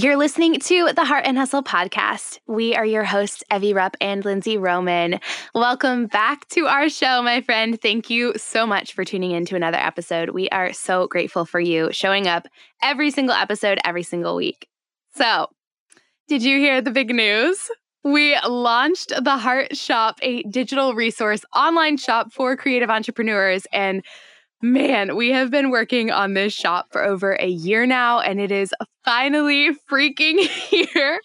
You're listening to the Heart and Hustle podcast. We are your hosts, Evie Rupp and Lindsey Roman. Welcome back to our show, my friend. Thank you so much for tuning in to another episode. We are so grateful for you showing up every single episode, every single week. So, did you hear the big news? We launched the Heart Shop, a digital resource online shop for creative entrepreneurs. And Man, we have been working on this shop for over a year now, and it is finally freaking here.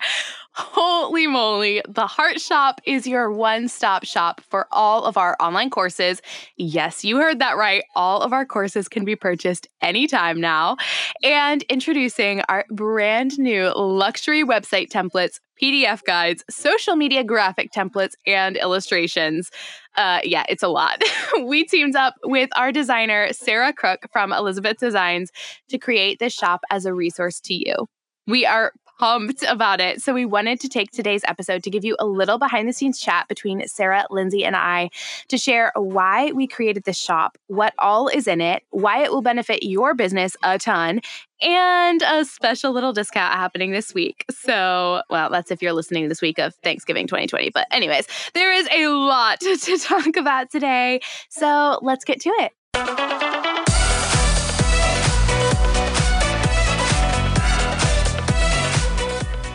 Holy moly, the Heart Shop is your one stop shop for all of our online courses. Yes, you heard that right. All of our courses can be purchased anytime now. And introducing our brand new luxury website templates, PDF guides, social media graphic templates, and illustrations. Uh, yeah, it's a lot. we teamed up with our designer, Sarah Crook from Alisabeth Designs, to create this shop as a resource to you. We are pumped about it. So, we wanted to take today's episode to give you a little behind the scenes chat between Sarah, Lindsey, and I to share why we created this shop, what all is in it, why it will benefit your business a ton, and a special little discount happening this week. So, well, that's if you're listening this week of Thanksgiving 2020. But, anyways, there is a lot to talk about today. So, let's get to it.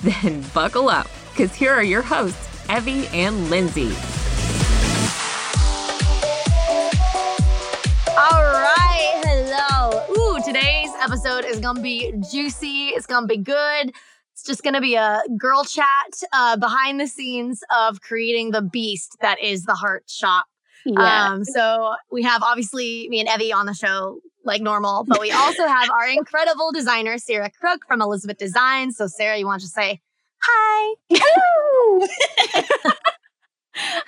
Then buckle up, because here are your hosts, Evie and Lindsey. All right, hello. Ooh, today's episode is gonna be juicy. It's gonna be good. It's just gonna be a girl chat uh, behind the scenes of creating the beast that is the Heart Shop. Yeah. Um, so we have obviously me and Evie on the show like normal. But we also have our incredible designer, Sarah Crook from Alisabeth Designs. So, Sarah, you want to say hi?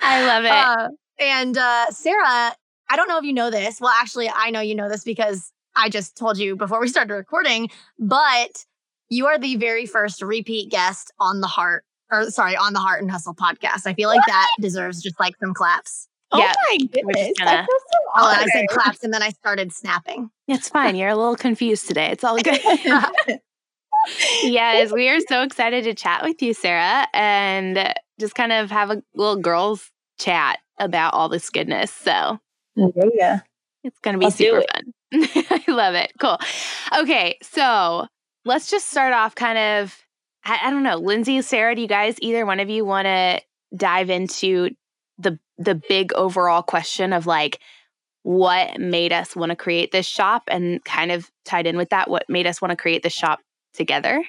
I love it. Uh, and uh, Sarah, I don't know if you know this. Well, actually, I know you know this because I just told you before we started recording, but you are the very first repeat guest on the Heart, or sorry, on the Heart and Hustle podcast. I feel like what? that deserves just like some claps. Oh yeah, my goodness. Gonna, I feel so oh, I said claps and then I started snapping. It's fine. You're a little confused today. It's all good. yes, we are so excited to chat with you, Sarah, and just kind of have a little girls chat about all this goodness. So, mm, yeah, it's going to be Let's super fun. I love it. Cool. Okay, so let's just start off kind of. I, I don't know, Lindsey, Sarah. Do you guys either one of you want to dive into the the big overall question of like what made us want to create this shop and kind of tied in with that what made us want to create this shop together?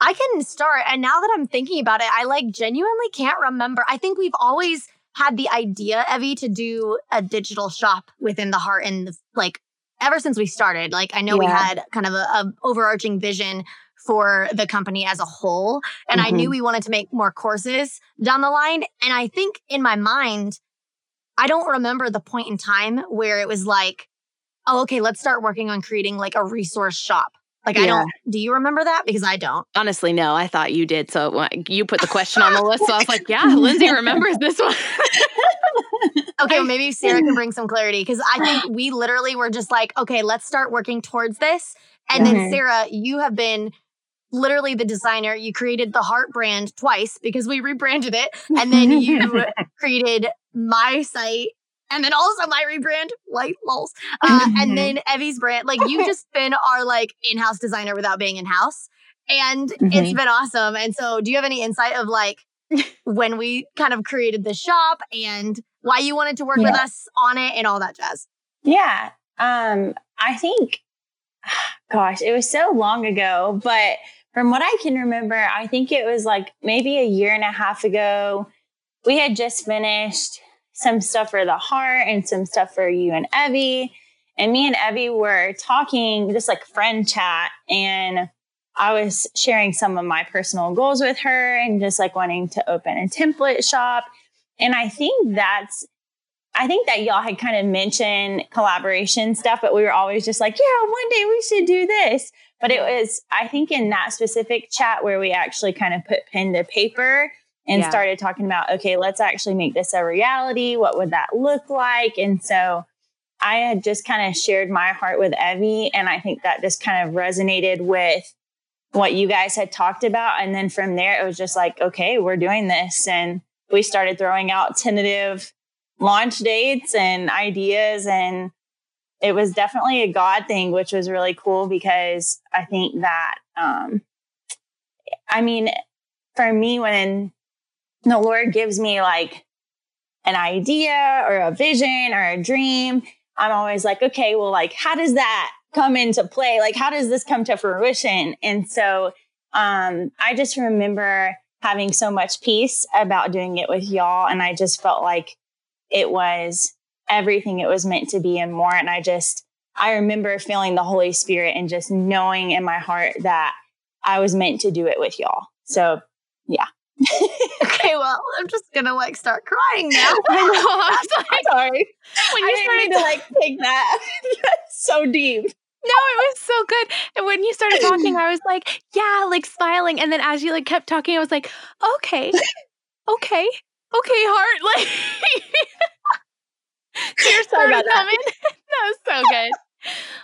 I can start and now that i'm thinking about it i like genuinely can't remember. I think we've always had the idea evie to do a digital shop within the heart and the, like ever since we started. Like i know yeah. we had kind of a, a overarching vision for the company as a whole. And mm-hmm. I knew mm-hmm. we wanted to make more courses down the line. And I think in my mind, I don't remember the point in time where it was like, oh, okay, let's start working on creating like a resource shop. Like, yeah. I don't, do you remember that? Because I don't. Honestly, no, I thought you did. So you put the question on the list. So I was like, yeah, Lindsey remembers this one. okay, well, maybe Sarah can bring some clarity because I think we literally were just like, okay, let's start working towards this. And mm-hmm. then, Sarah, you have been literally the designer. You created the Heart brand twice because we rebranded it. And then you created my site and then also my rebrand, light lols. Uh, and then Evie's brand. Like you've just been our like in-house designer without being in-house. And mm-hmm. it's been awesome. And so do you have any insight of like when we kind of created the shop and why you wanted to work yeah. with us on it and all that jazz? Yeah. Um, I think gosh, it was so long ago, but from what I can remember, I think it was like maybe a year and a half ago. We had just finished some stuff for the heart and some stuff for you and Evie. And me and Evie were talking, just like friend chat. And I was sharing some of my personal goals with her and just like wanting to open a template shop. And I think that's, I think that y'all had kind of mentioned collaboration stuff, but we were always just like, yeah, one day we should do this. But it was, I think, in that specific chat where we actually kind of put pen to paper and yeah. started talking about, okay, let's actually make this a reality. What would that look like? And so I had just kind of shared my heart with Evie. And I think that just kind of resonated with what you guys had talked about. And then from there, it was just like, okay, we're doing this. And we started throwing out tentative launch dates and ideas. And it was definitely a God thing, which was really cool because I think that, um, I mean, for me, when the Lord gives me like an idea or a vision or a dream, I'm always like, okay, well, like, how does that come into play? Like, how does this come to fruition? And so um, I just remember having so much peace about doing it with y'all. And I just felt like it was everything it was meant to be and more. And I just, I remember feeling the Holy Spirit and just knowing in my heart that I was meant to do it with y'all. So, yeah. okay, well, I'm just gonna like start crying now. I know. I'm like, sorry. When you started to like take that so deep. No, it was so good. And when you started talking, I was like, yeah, like smiling. And then as you like kept talking, I was like, okay, okay, okay, heart. Like tears started coming. that was so good.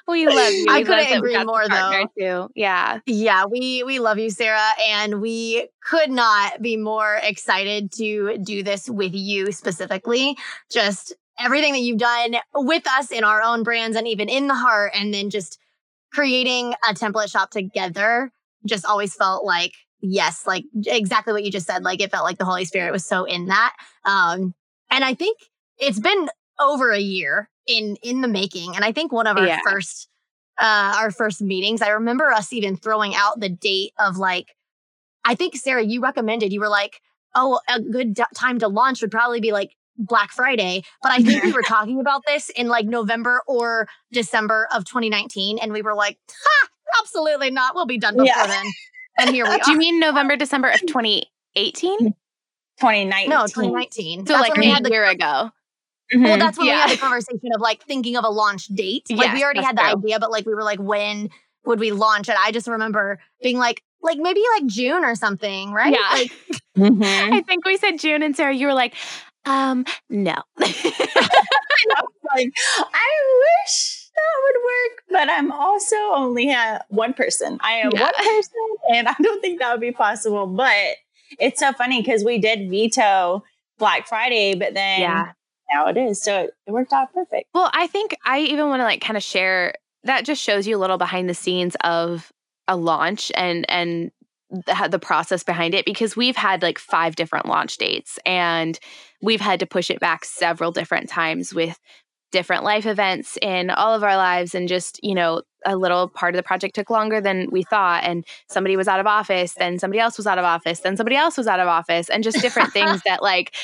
We love you. I couldn't agree more though. Too. Yeah. Yeah, we we love you, Sarah, and we could not be more excited to do this with you specifically. Just everything that you've done with us in our own brands and even in the heart and then just creating a template shop together just always felt like yes, like exactly what you just said. Like it felt like the Holy Spirit was so in that. Um and I think it's been over a year in in the making. And I think one of our yeah. first uh our first meetings, I remember us even throwing out the date of like I think Sarah, you recommended you were like, "Oh, a good d- time to launch would probably be like Black Friday." But I think we were talking about this in like November or December of 2019 and we were like, "Ha, absolutely not. We'll be done before yeah. then." And here we are. Do you mean November December of 2018? 2019. No, 2019. So That's like a year ago. Mm-hmm. Well, that's when yeah. we had the conversation of like thinking of a launch date. Like yes, we already had the true. idea, but like we were like, when would we launch it? I just remember being like, like maybe like June or something, right? Yeah. Like, mm-hmm. I think we said June, and Sarah, you were like, um, no. like, I wish that would work, but I'm also only one person. I am yeah. one person, and I don't think that would be possible. But it's so funny because we did veto Black Friday, but then yeah now it is. So it, it worked out perfect. Well, I think I even want to like kind of share that just shows you a little behind the scenes of a launch and and the, the process behind it because we've had like five different launch dates and we've had to push it back several different times with different life events in all of our lives and just you know a little part of the project took longer than we thought and somebody was out of office then somebody else was out of office then somebody else was out of office and just different things that like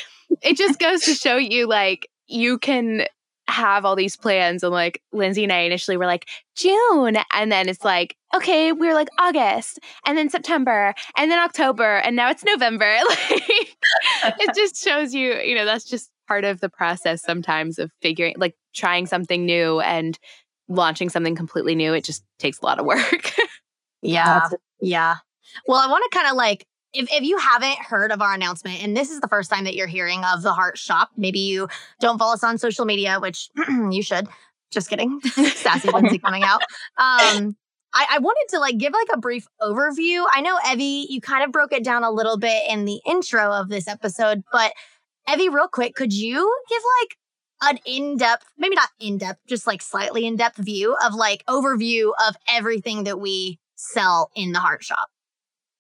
it just goes to show you like you can have all these plans and like Lindsey and I initially were like June! And then it's like okay we are like August and then September and then October and now it's November. Like it just shows you you know that's just part of the process sometimes of figuring like trying something new and launching something completely new it just takes a lot of work. Yeah yeah. Well I want to kind of like if, if you haven't heard of our announcement and this is the first time that you're hearing of the heart shop maybe you don't follow us on social media which you should. Just kidding. Sassy lindsey coming out. Um I, I, wanted to like give like a brief overview. I know evie you kind of broke it down a little bit in the intro of this episode but evie real quick could you give like an in-depth maybe not in-depth just like slightly in-depth view of like overview of everything that we sell in the heart shop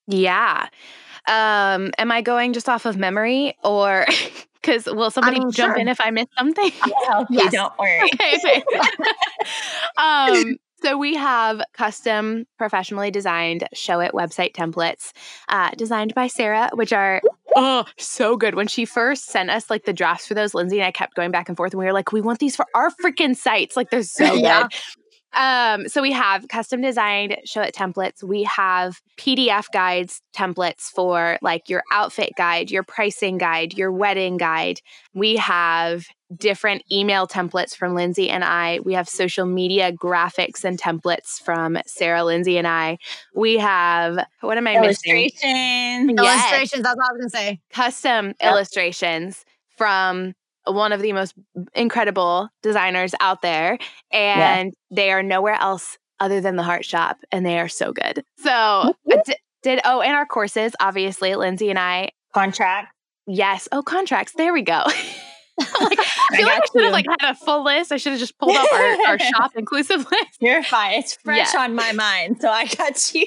yeah. Um, am I going just off of memory or because will somebody I mean, jump sure. in if I miss something? Yeah, yes. don't worry. okay, um, so we have custom, professionally designed Showit website templates uh, designed by Sarah, which are oh so good. When she first sent us like the drafts for those, Lindsey and I kept going back and forth, and we were like, we want these for our freaking sites. Like they're so yeah. good. Um, so we have custom designed Showit templates. We have PDF guides templates for like your outfit guide, your pricing guide, your wedding guide. We have different email templates from Lindsey and I. We have social media graphics and templates from Sarah, Lindsey, and I. We have what am I illustrations. missing? Yes. Illustrations. That's what I was gonna say. Custom yep. illustrations from one of the most incredible designers out there, and yeah. they are nowhere else other than the Heart Shop, and they are so good. So d- did oh, and our courses, obviously, Lindsey and I contract. Yes. Oh, contracts. There we go. like, I feel I like I should have like had a full list. I should have just pulled up our, our shop inclusive list. You're fine. It's fresh yeah. on my mind, so I got you.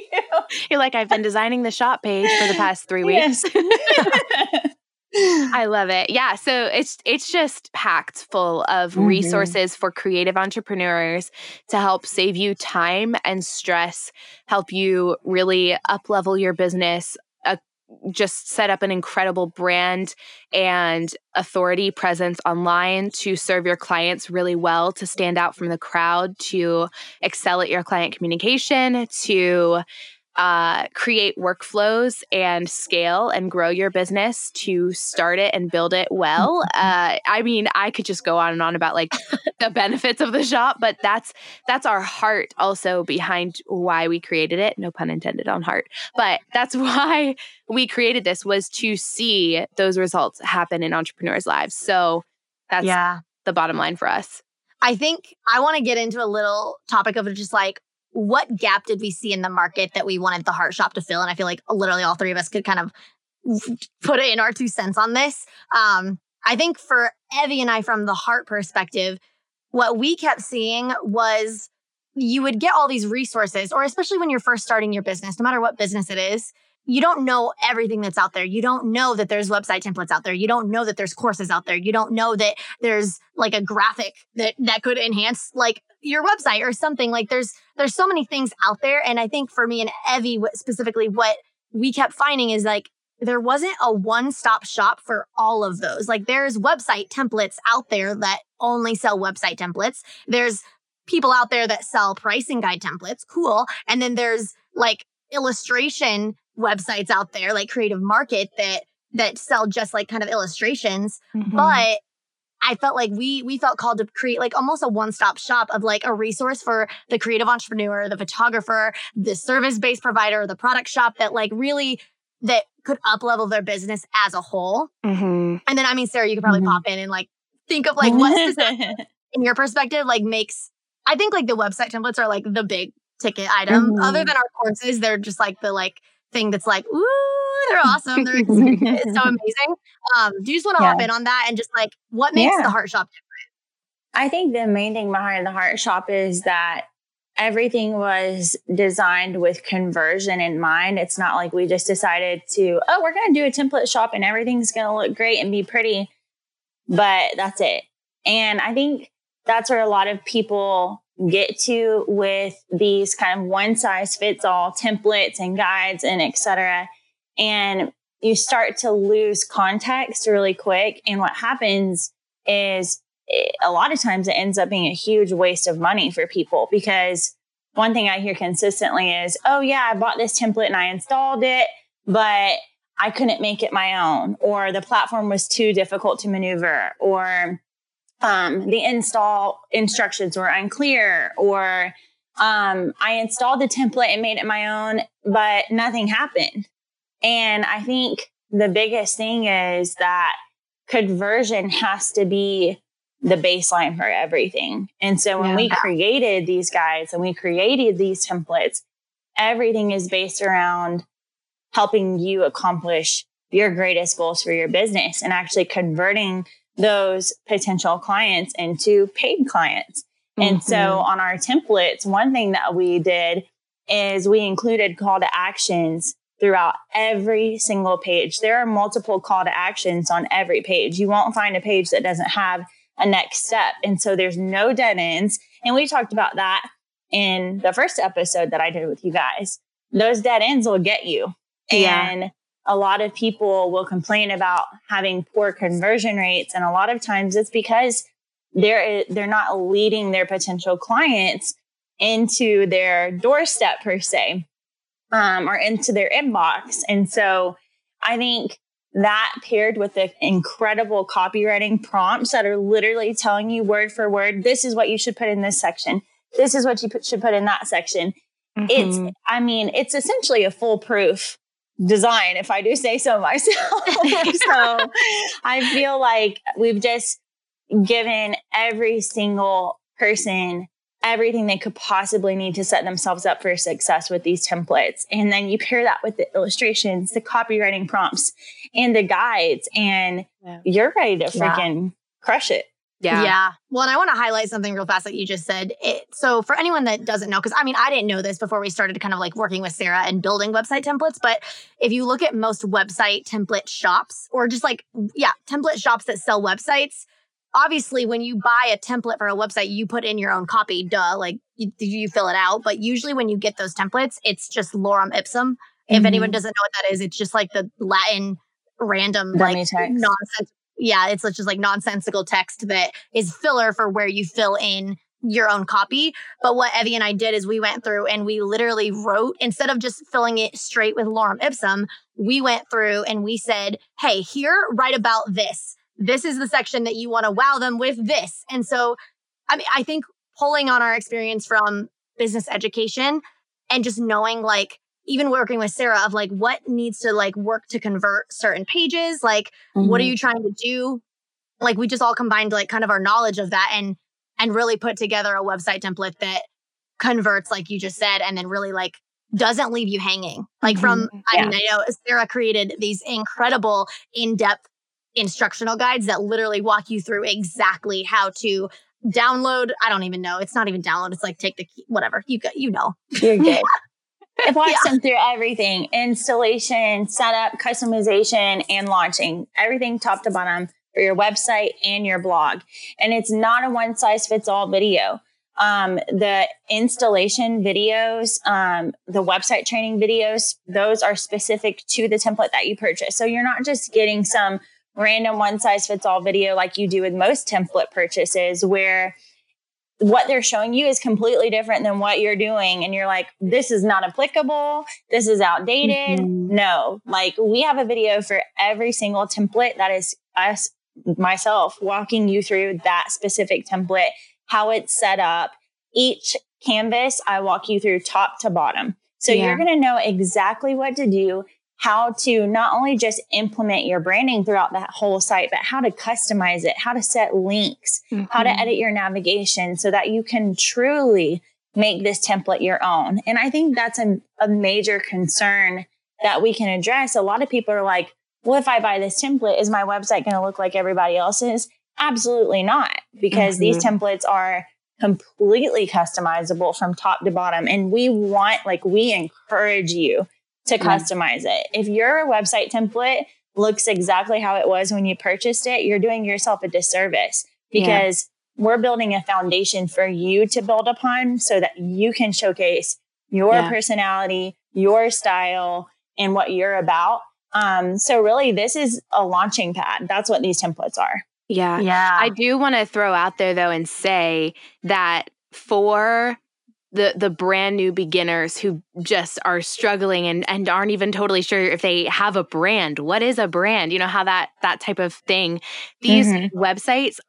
You're like I've been designing the shop page for the past three weeks. Yes. I love it. Yeah, so it's it's just packed full of mm-hmm. resources for creative entrepreneurs to help save you time and stress, help you really up level your business, uh, just set up an incredible brand and authority presence online to serve your clients really well, to stand out from the crowd, to excel at your client communication, to uh, create workflows and scale and grow your business to start it and build it well. Uh, I mean, I could just go on and on about like the benefits of the shop, but that's that's our heart also behind why we created it. No pun intended on heart, but that's why we created this was to see those results happen in entrepreneurs' lives. So that's yeah. the bottom line for us. I think I want to get into a little topic of just like what gap did we see in the market that we wanted the heart shop to fill? And I feel like literally all three of us could kind of put it in our two cents on this. Um, I think for Evie and I, from the heart perspective, what we kept seeing was you would get all these resources, or especially when you're first starting your business, no matter what business it is, you don't know everything that's out there. You don't know that there's website templates out there. You don't know that there's courses out there. You don't know that there's like a graphic that that could enhance like your website or something. Like there's there's so many things out there and I think for me and Evie specifically what we kept finding is like there wasn't a one-stop shop for all of those. Like there's website templates out there that only sell website templates. There's people out there that sell pricing guide templates. Cool. And then there's like illustration websites out there like Creative Market that that sell just like kind of illustrations. Mm-hmm. But I felt like we we felt called to create like almost a one-stop shop of like a resource for the creative entrepreneur, the photographer, the service-based provider, the product shop that like really that could up level their business as a whole. Mm-hmm. And then I mean, Sarah, you could probably mm-hmm. pop in and like think of like what in your perspective like makes I think like the website templates are like the big ticket item. Other mm-hmm. than our courses, they're just like the like thing that's like, ooh, they're awesome. They're it's so amazing. Um, do you just want to yeah. hop in on that and just like what makes yeah. the heart shop different? I think the main thing behind the heart shop is that everything was designed with conversion in mind. It's not like we just decided to, oh, we're going to do a template shop and everything's going to look great and be pretty, but that's it. And I think that's where a lot of people get to with these kind of one size fits all templates and guides and etc. And you start to lose context really quick. And what happens is a lot of times it ends up being a huge waste of money for people because one thing I hear consistently is, oh, yeah, I bought this template and I installed it, but I couldn't make it my own, or the platform was too difficult to maneuver, or um, the install instructions were unclear, or um, I installed the template and made it my own, but nothing happened. And I think the biggest thing is that conversion has to be the baseline for everything. And so when yeah. we created these guides and we created these templates, everything is based around helping you accomplish your greatest goals for your business and actually converting those potential clients into paid clients. Mm-hmm. And so mm-hmm. on our templates, one thing that we did is we included call to actions throughout every single page. There are multiple call to actions on every page. You won't find a page that doesn't have a next step. And so there's no dead ends. And we talked about that in the first episode that I did with you guys. Those dead ends will get you. Yeah. And a lot of people will complain about having poor conversion rates. And a lot of times it's because they're, they're not leading their potential clients into their doorstep per se, um, or into their inbox. And so I think that paired with the incredible copywriting prompts that are literally telling you word for word, this is what you should put in this section. This is what you put, should put in that section. Mm-hmm. It's, I mean, it's essentially a foolproof design, if I do say so myself. so I feel like we've just given every single person everything they could possibly need to set themselves up for success with these templates. And then you pair that with the illustrations, the copywriting prompts, and the guides, and yeah. you're ready to freaking yeah. crush it. Yeah. Yeah. Well, and I want to highlight something real fast that you just said. It, so, for anyone that doesn't know, because I mean, I didn't know this before we started kind of like working with Sarah and building website templates. But if you look at most website template shops or just like, yeah, template shops that sell websites, obviously when you buy a template for a website you put in your own copy duh like you, you fill it out but usually when you get those templates it's just lorem ipsum if mm-hmm. anyone doesn't know what that is it's just like the latin random Dummy like text. nonsense yeah it's just like nonsensical text that is filler for where you fill in your own copy. But what Evie and I did is we went through and we literally wrote, instead of just filling it straight with lorem ipsum, we went through and we said, hey, here, write about this this is the section that you want to wow them with this. And so, I mean, I think pulling on our experience from business education and just knowing like, even working with Sarah of like what needs to like work to convert certain pages, like mm-hmm. what are mm-hmm. you trying to do? Like we just all combined like kind of our knowledge of that and and really put together a website template that converts like you just said and then really like doesn't leave you hanging. Like from mm-hmm. yeah. I mean I know Sarah created these incredible in-depth instructional guides that literally walk you through exactly how to download. I don't even know. It's not even download. It's like take the key, whatever you got. You know, you're good. it walks yeah. them through everything: installation, setup, customization, and launching. Everything top to bottom for your website and your blog. And it's not a one size fits all video. Um, the installation videos, um, the website training videos, those are specific to the template that you purchase. So you're not just getting some random one size fits all video like you do with most template purchases where what they're showing you is completely different than what you're doing. And you're like this is not applicable. This is outdated. Mm-hmm. no like we have a video for every single template that is us myself walking you through that specific template how it's set up. Each canvas i walk you through top to bottom. So yeah. you're going to know exactly what to do how to not only just implement your branding throughout that whole site, but how to customize it, how to set links, mm-hmm. how to mm-hmm. edit your navigation so that you can truly make this template your own. And I think that's a, a major concern that we can address. A lot of people are like, well, if I buy this template, is my website going to look like everybody else's? Absolutely not, because mm-hmm. these templates are completely customizable from top to bottom. And we want, like, we encourage you to customize it. If your website template looks exactly how it was when you purchased it, you're doing yourself a disservice because yeah. we're building a foundation for you to build upon so that you can showcase your yeah. personality, your style, and what you're about. Um, so really this is a launching pad. That's what these templates are. Yeah. Yeah. I do want to throw out there though and say that for the the brand new beginners who just are struggling and and aren't even totally sure if they have a brand. What is a brand? You know how that that type of thing. These mm-hmm. websites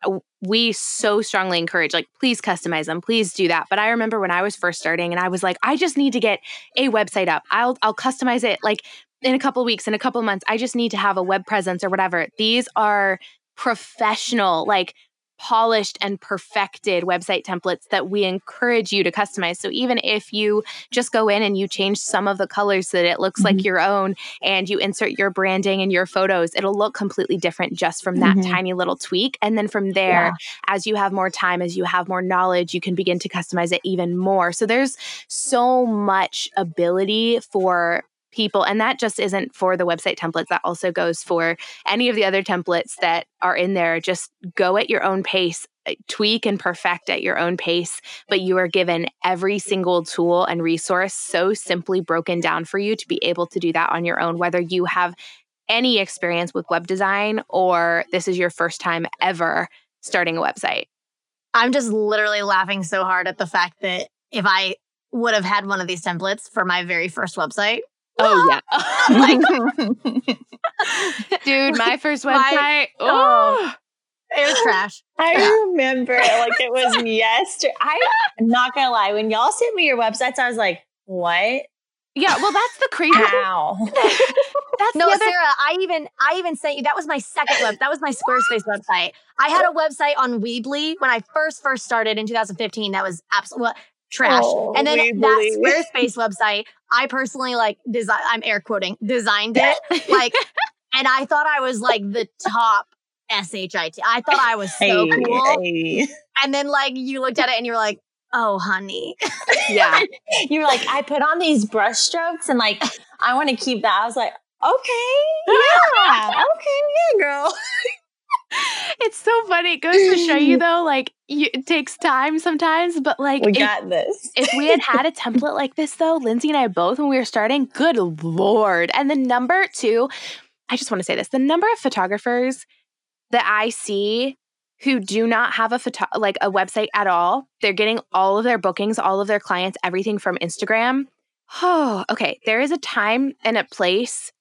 we so strongly encourage like please customize them please do that. But i remember when i was first starting and i was like i just need to get a website up. I'll i'll customize it like in a couple weeks in a couple months. I just need to have a web presence or whatever. These are professional like polished and perfected website templates that we encourage you to customize. So even if you just go in and you change some of the colors so that it looks mm-hmm. like your own and you insert your branding and your photos, it'll look completely different just from that mm-hmm. tiny little tweak. And then from there, yeah. as you have more time, as you have more knowledge, you can begin to customize it even more. So there's so much ability for people. And that just isn't for the website templates. That also goes for any of the other templates that are in there. Just go at your own pace, uh, tweak and perfect at your own pace. But you are given every single tool and resource so simply broken down for you to be able to do that on your own, whether you have any experience with web design or this is your first time ever starting a website. I'm just literally laughing so hard at the fact that if I would have had one of these templates for my very first website. Oh yeah. like, dude, my first website. My, oh. It was trash. I remember like it was yesterday. I'm not gonna lie. When y'all sent me your websites, I was like, what? Yeah, well, that's the crazy. How? that's no, other- Sarah. I even I even sent you. That was my second web. That was my Squarespace website. I had a website on Weebly when I first first started in 2015. That was absolutely well, trash. Oh, and then that Squarespace website, I personally like design. I'm air quoting designed it like, and I thought I was like the top shit. I thought I was so hey, cool. Hey. And then like you looked at it and you were like, oh honey yeah you were like i put on these brush strokes and like i want to keep that i was like okay yeah okay yeah girl it's so funny it goes to show you though like you, it takes time sometimes but like we got this if we had had a template like this though lindsey and i both when we were starting good lord and the number two i just want to say this the number of photographers that i see who do not have a photo like a website at all. They're getting all of their bookings, all of their clients, everything from Instagram. Oh, okay. There is a time and a place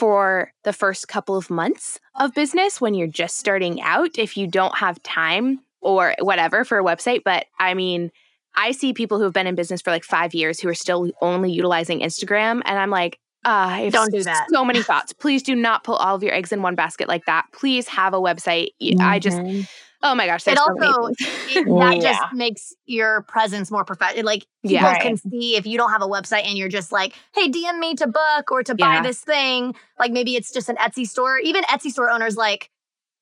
for the first couple of months of business when you're just starting out if you don't have time or whatever for a website, but I mean, I see people who have been in business for like 5 years who are still only utilizing Instagram and I'm like, uh, don't do that. So many thoughts. Please do not put all of your eggs in one basket like that. Please have a website. Mm-hmm. I just, mm-hmm. Oh my gosh. It also, it, that yeah. just makes your presence more professional. Like people yeah, right. can see if you don't have a website and you're just like, hey, DM me to book or to buy yeah. this thing. Like maybe it's just an Etsy store. Even Etsy store owners, like,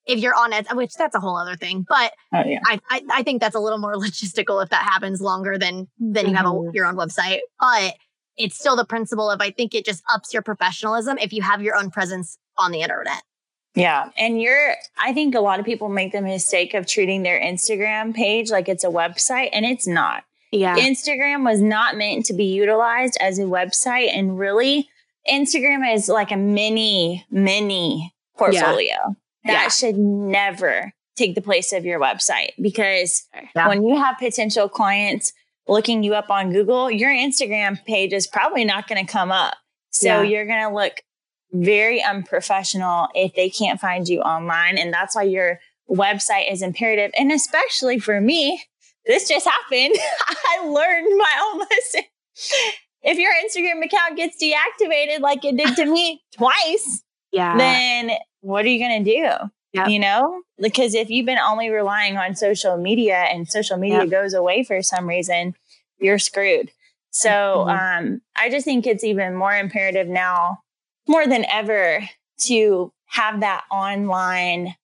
if you're on it, which that's a whole other thing. But oh, yeah. I, I, I think that's a little more logistical if that happens longer than than you have a, mm-hmm. your own website. But it's still the principle of I think it just ups your professionalism if you have your own presence on the internet. Yeah. And you're, I think a lot of people make the mistake of treating their Instagram page like it's a website, and it's not. Yeah. Instagram was not meant to be utilized as a website. And really, Instagram is like a mini, mini portfolio. Yeah. That yeah. should never take the place of your website because yeah. when you have potential clients looking you up on Google, your Instagram page is probably not going to come up. So you're going to look very unprofessional if they can't find you online. And that's why your website is imperative. And especially for me, this just happened. I learned my own lesson. If your Instagram account gets deactivated like it did to me twice, yeah. then what are you going to do? Yep. You know, because if you've been only relying on social media and social media yep. goes away for some reason, you're screwed. So mm-hmm. um, I just think it's even more imperative now, more than ever, to have that online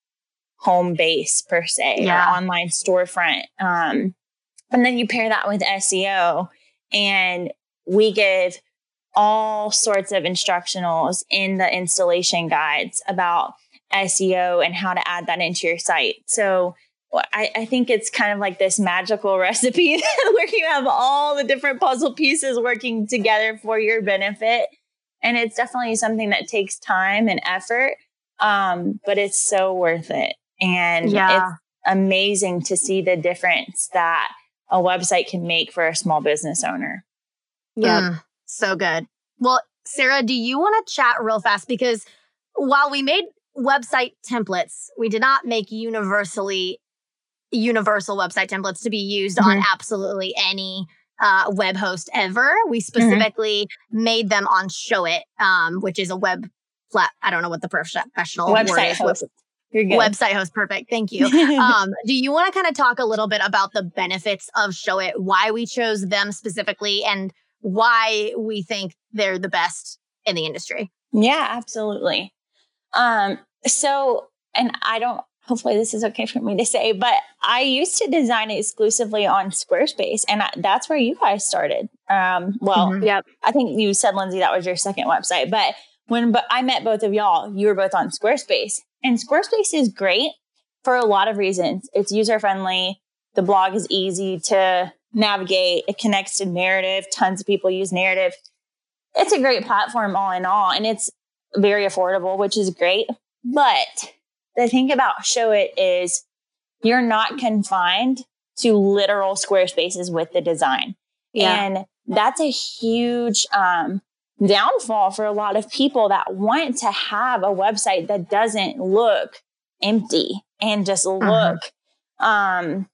home base per se, yeah. or online storefront. Um, and then you pair that with SEO, and we give all sorts of instructionals in the installation guides about SEO and how to add that into your site. So I, I, think it's kind of like this magical recipe where you have all the different puzzle pieces working together for your benefit. And it's definitely something that takes time and effort, um, but it's so worth it. And yeah. it's amazing to see the difference that a website can make for a small business owner. Yeah, mm, so good. Well, Sarah, do you want to chat real fast? Because while we made website templates. We did not make universally universal website templates to be used mm-hmm. on absolutely any uh, web host ever. We mm-hmm. specifically mm-hmm. made them on Showit, um, which is a web flat. I don't know what the professional website is. host. Website host, perfect. Thank you. um, do you want to kind of talk a little bit about the benefits of Showit, why we chose them specifically, and why we think they're the best in the industry? Yeah, absolutely. Um, so, and I don't, hopefully this is okay for me to say, but I used to design exclusively on Squarespace and I, that's where you guys started. Um, well, mm-hmm. yep. I think you said, Lindsey, that was your second website, but when but I met both of y'all, you were both on Squarespace and Squarespace is great for a lot of reasons. It's user friendly. The blog is easy to navigate. It connects to narrative. Tons of people use narrative. It's a great platform all in all. And it's very affordable, which is great. But the thing about Showit is you're not confined to literal square spaces with the design. Yeah. And that's a huge um, downfall for a lot of people that want to have a website that doesn't look empty and just uh-huh. look uh-huh. um,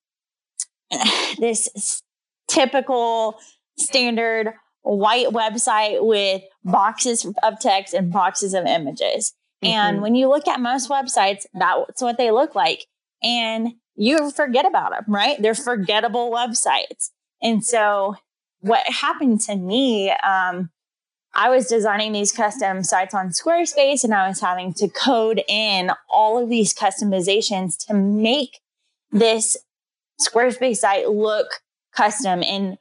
this typical standard white website with boxes of text and boxes of images. Mm-hmm. And when you look at most websites, that's what they look like. And you forget about them, right? They're forgettable websites. And so what happened to me, um, I was designing these custom sites on Squarespace and I was having to code in all of these customizations to make this Squarespace site look custom and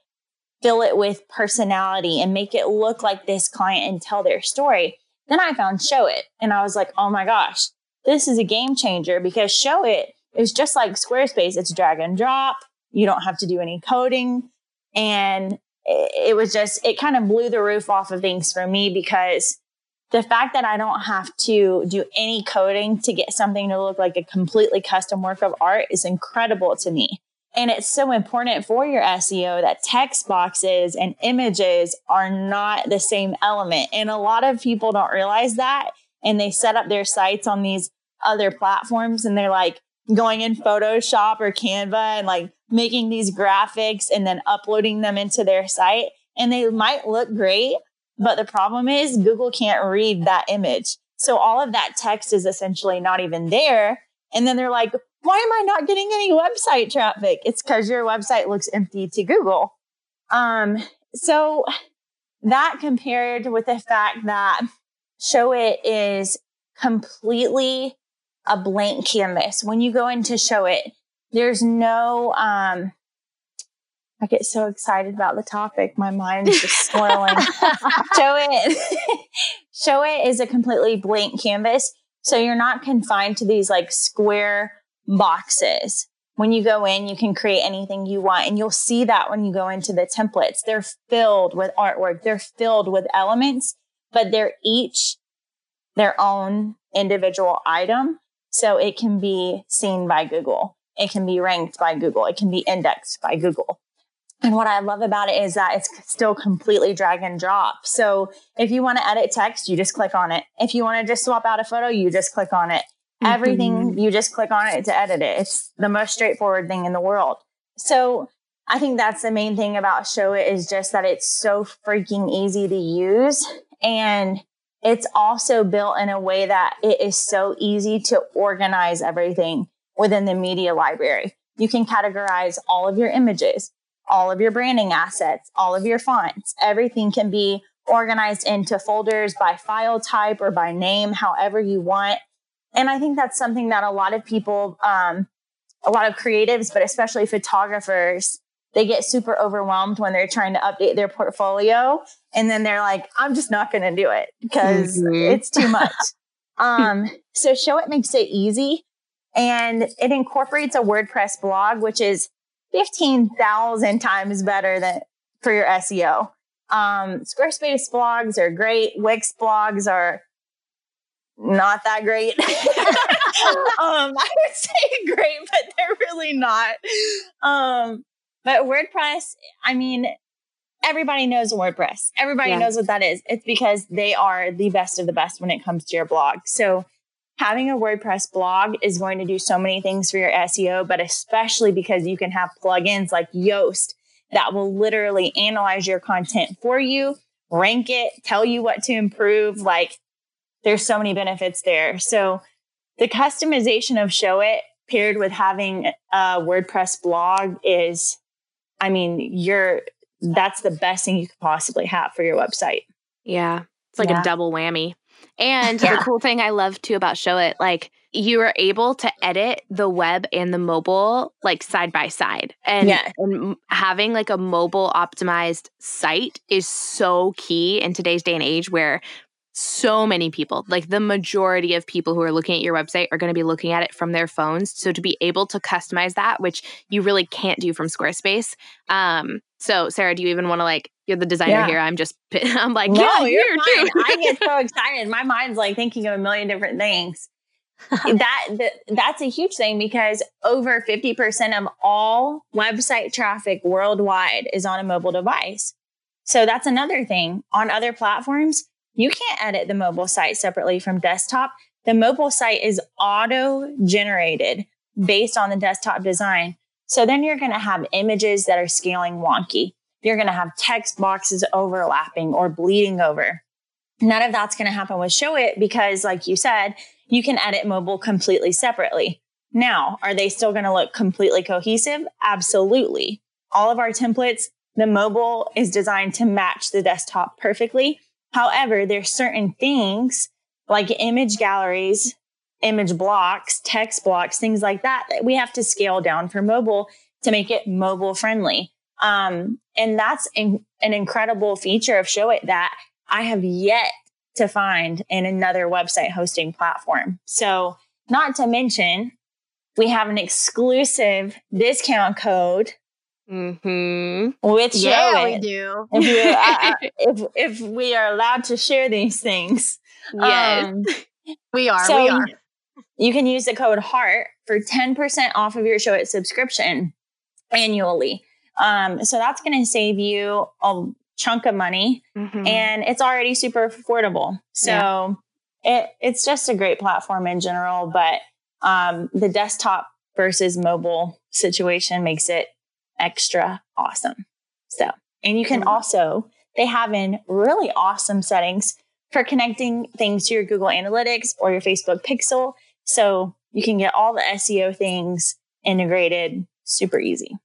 fill it with personality and make it look like this client and tell their story. Then I found Showit and I was like, oh my gosh, this is a game changer because Showit is just like Squarespace. It's drag and drop. You don't have to do any coding. And it was just, it kind of blew the roof off of things for me because the fact that I don't have to do any coding to get something to look like a completely custom work of art is incredible to me. And it's so important for your SEO that text boxes and images are not the same element. And a lot of people don't realize that. And they set up their sites on these other platforms and they're like going in Photoshop or Canva and like making these graphics and then uploading them into their site. And they might look great, but the problem is Google can't read that image. So all of that text is essentially not even there. And then they're like, why am I not getting any website traffic? It's because your website looks empty to Google. Um, so that compared with the fact that Showit is completely a blank canvas. When you go into Showit, there's no, um, I get so excited about the topic. My mind's just swirling. Showit. Showit is a completely blank canvas. So you're not confined to these like square boxes. When you go in, you can create anything you want. And you'll see that when you go into the templates. They're filled with artwork. They're filled with elements, but they're each their own individual item. So it can be seen by Google. It can be ranked by Google. It can be indexed by Google. And what I love about it is that it's still completely drag and drop. So if you want to edit text, you just click on it. If you want to just swap out a photo, you just click on it. Mm-hmm. Everything, you just click on it to edit it. It's the most straightforward thing in the world. So I think that's the main thing about Showit is just that it's so freaking easy to use. And it's also built in a way that it is so easy to organize everything within the media library. You can categorize all of your images, all of your branding assets, all of your fonts. Everything can be organized into folders by file type or by name, however you want. And I think that's something that a lot of people, um, a lot of creatives, but especially photographers, they get super overwhelmed when they're trying to update their portfolio. And then they're like, I'm just not going to do it because mm-hmm. it's too much. um, so Showit makes it easy and it incorporates a WordPress blog, which is 15,000 times better than for your SEO. Um, Squarespace blogs are great. Wix blogs are not that great. um, I would say great, but they're really not. Um, but WordPress, I mean, everybody knows WordPress. Everybody yeah. knows what that is. It's because they are the best of the best when it comes to your blog. So having a WordPress blog is going to do so many things for your SEO, but especially because you can have plugins like Yoast that will literally analyze your content for you, rank it, tell you what to improve. Like there's so many benefits there. So the customization of Showit paired with having a WordPress blog is, I mean, you're that's the best thing you could possibly have for your website. Yeah. It's like yeah. a double whammy. And yeah. the cool thing I love too about Showit, like you are able to edit the web and the mobile like side by side. And, yeah. and having like a mobile optimized site is so key in today's day and age where so many people, like the majority of people who are looking at your website are going to be looking at it from their phones. So to be able to customize that, which you really can't do from Squarespace. Um, so Sarah, do you even want to like, you're the designer yeah. here. I'm just, I'm like, no, yeah, you're fine. I get so excited. My mind's like thinking of a million different things. that, that that's a huge thing because over 50% of all website traffic worldwide is on a mobile device. So that's another thing. On other platforms, you can't edit the mobile site separately from desktop. The mobile site is auto generated based on the desktop design. So then you're going to have images that are scaling wonky. You're going to have text boxes overlapping or bleeding over. None of that's going to happen with Showit because, like you said, you can edit mobile completely separately. Now, are they still going to look completely cohesive? Absolutely. All of our templates, the mobile is designed to match the desktop perfectly. However, there's certain things like image galleries, image blocks, text blocks, things like that that we have to scale down for mobile to make it mobile friendly. Um, and that's in, an incredible feature of Showit that I have yet to find in another website hosting platform. So, not to mention, we have an exclusive discount code mm-hmm. with yeah, we do. If, you, uh, if, if we are allowed to share these things, Yes. Um, We are. so we are. you can use the code HEART for 10% off of your Showit subscription annually. Um, so that's going to save you a chunk of money Mhm. and it's already super affordable. So it it's just a great platform in general, but um, the desktop versus mobile situation makes it extra awesome. So, and you can Mhm. also they have in really awesome settings for connecting things to your Google Analytics or your Facebook Pixel, so you can get all the SEO things integrated super easy.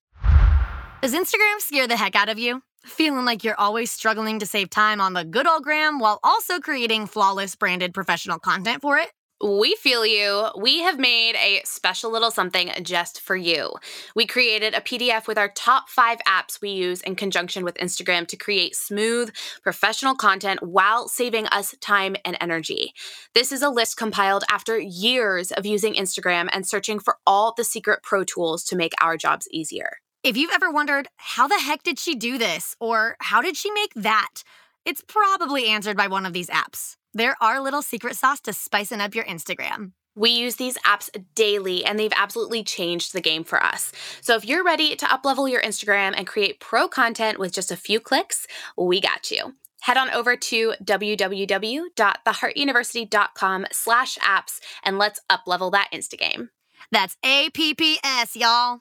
Does Instagram scare the heck out of you? Feeling like you're always struggling to save time on the good old gram while also creating flawless branded professional content for it? We feel you. We have made a special little something just for you. We created a PDF with our top five apps we use in conjunction with Instagram to create smooth, professional content while saving us time and energy. This is a list compiled after years of using Instagram and searching for all the secret pro tools to make our jobs easier. If you've ever wondered, how the heck did she do this? Or how did she make that? It's probably answered by one of these apps. They're little secret sauce to spicing up your Instagram. We use these apps daily and they've absolutely changed the game for us. So if you're ready to uplevel your Instagram and create pro content with just a few clicks, we got you. Head on over to www.theheartuniversity.com slash apps and let's uplevel that Instagame. That's APPS, y'all.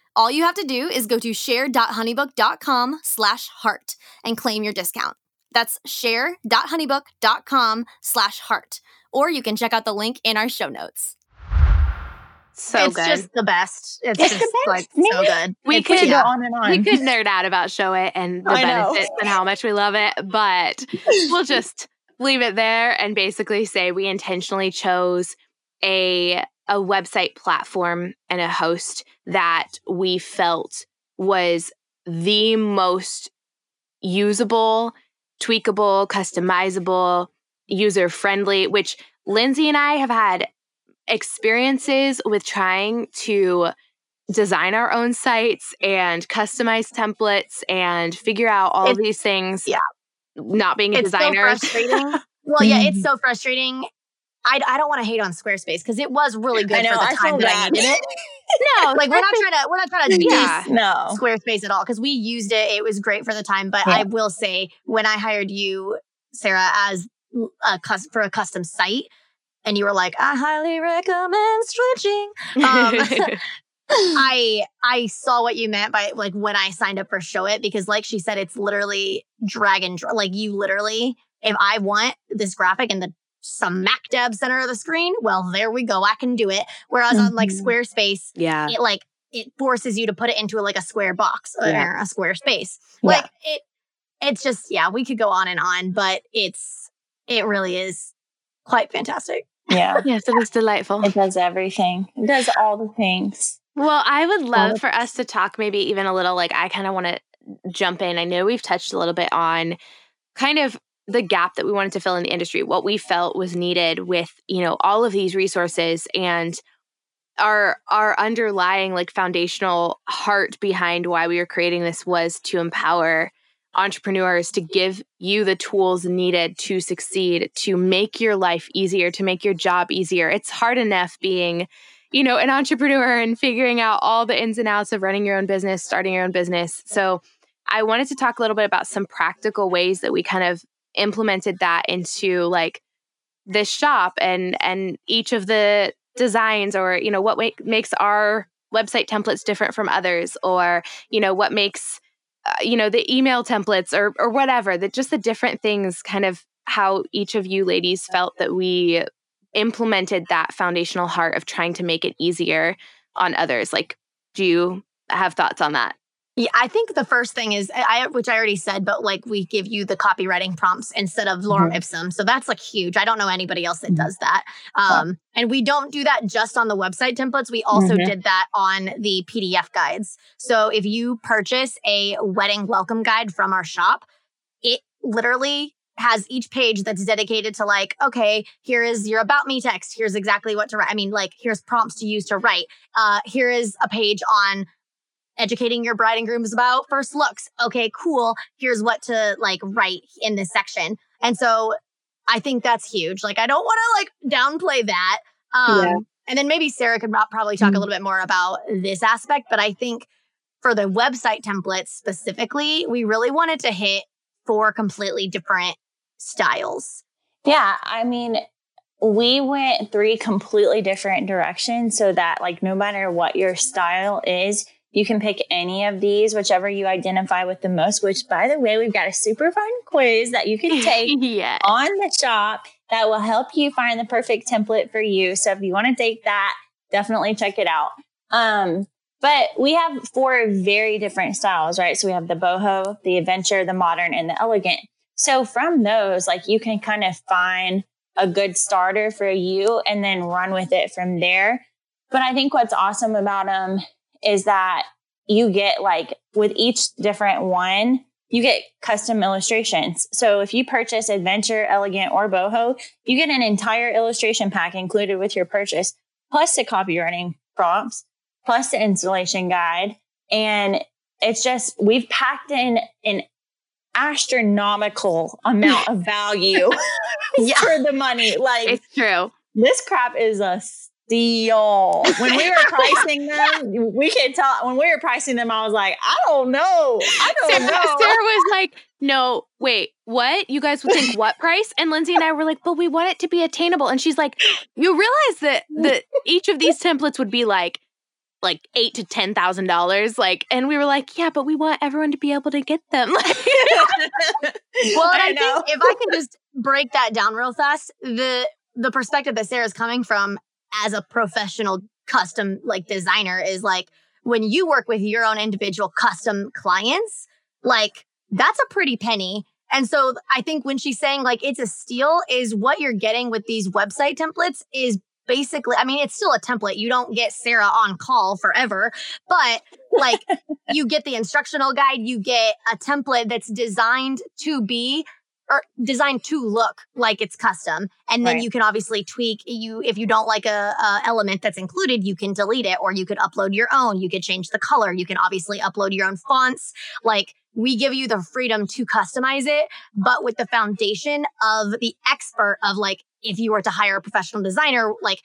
All you have to do is go to share.honeybook.com slash heart and claim your discount. That's share.honeybook.com slash heart. Or you can check out the link in our show notes. So good. it's good. just the best. It's, It's just the best. like Me- so good. We It's could- go on and on. we could nerd out about Showit and the I know. benefits and how much we love it, but we'll just leave it there and basically say we intentionally chose a a website platform and a host that we felt was the most usable, tweakable, customizable, user friendly, which Lindsey and I have had experiences with trying to design our own sites and customize templates and figure out all of these things. yeah. not being a it's designer. So frustrating. well, yeah, it's so frustrating. I, I don't want to hate on Squarespace because it was really good know, for the I time that I needed it. no, like we're not trying to we're not trying to Yeah. No. Squarespace at all because we used it. It was great for the time. But Yeah. I will say, when I hired you, Sarah, as a for a custom site, and you were like, I highly recommend switching. Um, I I saw what you meant by like when I signed up for Showit because, like she said, it's literally drag and dro- like you literally. If I want this graphic and the smack dab center of the screen, well, there we go. I can do it. Whereas on like Mhm. Squarespace, yeah. it like it forces you to put it into like a square box or Yeah. a square space. Yeah. Like it it's just yeah, we could go on and on, but it's it really is quite fantastic. Yeah. Yes, it was delightful. It does everything. It does all the things. Well, I would love for us to talk maybe even a little like I kind of want to jump in. I know we've touched a little bit on kind of the gap that we wanted to fill in the industry, what we felt was needed with, you know, all of these resources and our our underlying like foundational heart behind why we were creating this was to empower entrepreneurs to give you the tools needed to succeed, to make your life easier, to make your job easier. It's hard enough being you know, an entrepreneur and figuring out all the ins and outs of running your own business, starting your own business. So, I wanted to talk a little bit about some practical ways that we kind of implemented that into like this shop and and each of the designs or you know what make, makes our website templates different from others or you know what makes uh, you know the email templates or or whatever that just the different things kind of how each of you ladies felt that we implemented that foundational heart of trying to make it easier on others. Like do you have thoughts on that Yeah, I think the first thing is I which I already said, but like we give you the copywriting prompts instead of lorem ipsum. So that's like huge. I don't know anybody else that Mhm. does that. Um, and we don't do that just on the website templates. We also Mhm. did that on the PDF guides. So if you purchase a wedding welcome guide from our shop, it literally has each page that's dedicated to like, okay, here is your about me text. Here's exactly what to write. I mean, like here's prompts to use to write. Uh, here is a page on educating your bride and grooms about first looks. Okay, cool. Here's what to like write in this section. And so I think that's huge. Like I don't want to like downplay that. Um Yeah. and then maybe Sarah could probably talk a Mhm. little bit more about this aspect, but I think for the website templates specifically, we really wanted to hit four completely different styles. Yeah, I mean, we went three completely different directions so that, like, no matter what your style is, you can pick any of these, whichever you identify with the most. Which, by the way, we've got a super fun quiz that you can take yeah on the shop that will help you find the perfect template for you. So, if you want to take that, definitely check it out. Um, but we have four very different styles, right? So we have the boho, the adventure, the modern, and the elegant. So from those, like you can kind of find a good starter for you and then run with it from there. But I think what's awesome about them is that you get like with each different one, you get custom illustrations. So if you purchase adventure, elegant, or boho, you get an entire illustration pack included with your purchase, plus the copywriting prompts, plus the installation guide. And it's just, we've packed in an astronomical amount of value Yeah. for the money. Like it's true this crap is a steal. When we were pricing them, we could tell when we were pricing them, I was like, I don't know. I don't Sarah, know. Sarah was like, no, wait, what? You guys would think what price? And Lindsey and I were like, but we want it to be attainable. And she's like, you realize that that each of these templates would be like like eight to ten thousand dollars. Like, and we were like, yeah, but we want everyone to be able to get them. Well, I I, think if I can just break that down real fast, the the perspective that Sarah's coming from as a professional custom like designer is like when you work with your own individual custom clients, like that's a pretty penny. And so I think when she's saying like it's a steal is what you're getting with these website templates is basically I mean it's still a template. You don't get Sarah on call forever, but like you get the instructional guide, you get a template that's designed to be or designed to look like it's custom. And then Right. you can obviously tweak you if you don't like a, a element that's included, you can delete it or you could upload your own. You could change the color. You can obviously upload your own fonts. Like we give you the freedom to customize it, but with the foundation of the expert of like if you were to hire a professional designer, like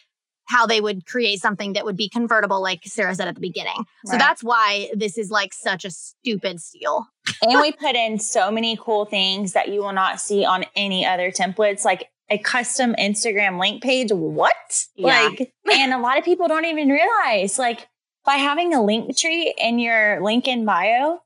how they would create something that would be convertible, like Sarah said at the beginning. So that's why this is like such a stupid steal. and we put in so many cool things that you will not see on any other templates, like a custom Instagram link page. What? Yeah. Like, and a lot of people don't even realize, like, by having a Linktree in your link in bio,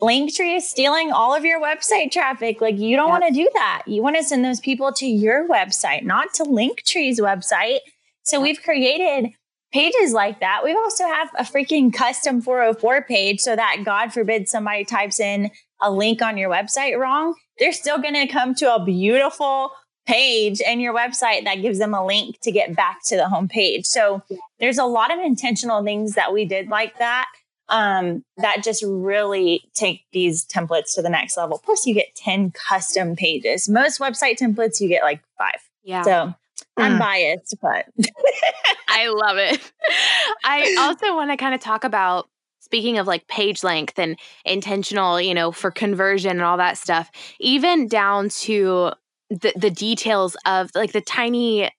Linktree is stealing all of your website traffic. Like, you don't Yep. want to do that. You want to send those people to your website, not to Linktree's website. So we've created pages like that. We also have a freaking custom 404 page so that God forbid somebody types in a link on your website wrong, they're still going to come to a beautiful page in your website that gives them a link to get back to the home page. So there's a lot of intentional things that we did like that um, that just really take these templates to the next level. Plus, you get 10 custom pages. Most website templates, you get like five. Yeah. So I'm Mm. biased, but I love it. I also want to kind of talk about speaking of like page length and intentional, you know, for conversion and all that stuff, even down to the the details of like the tiny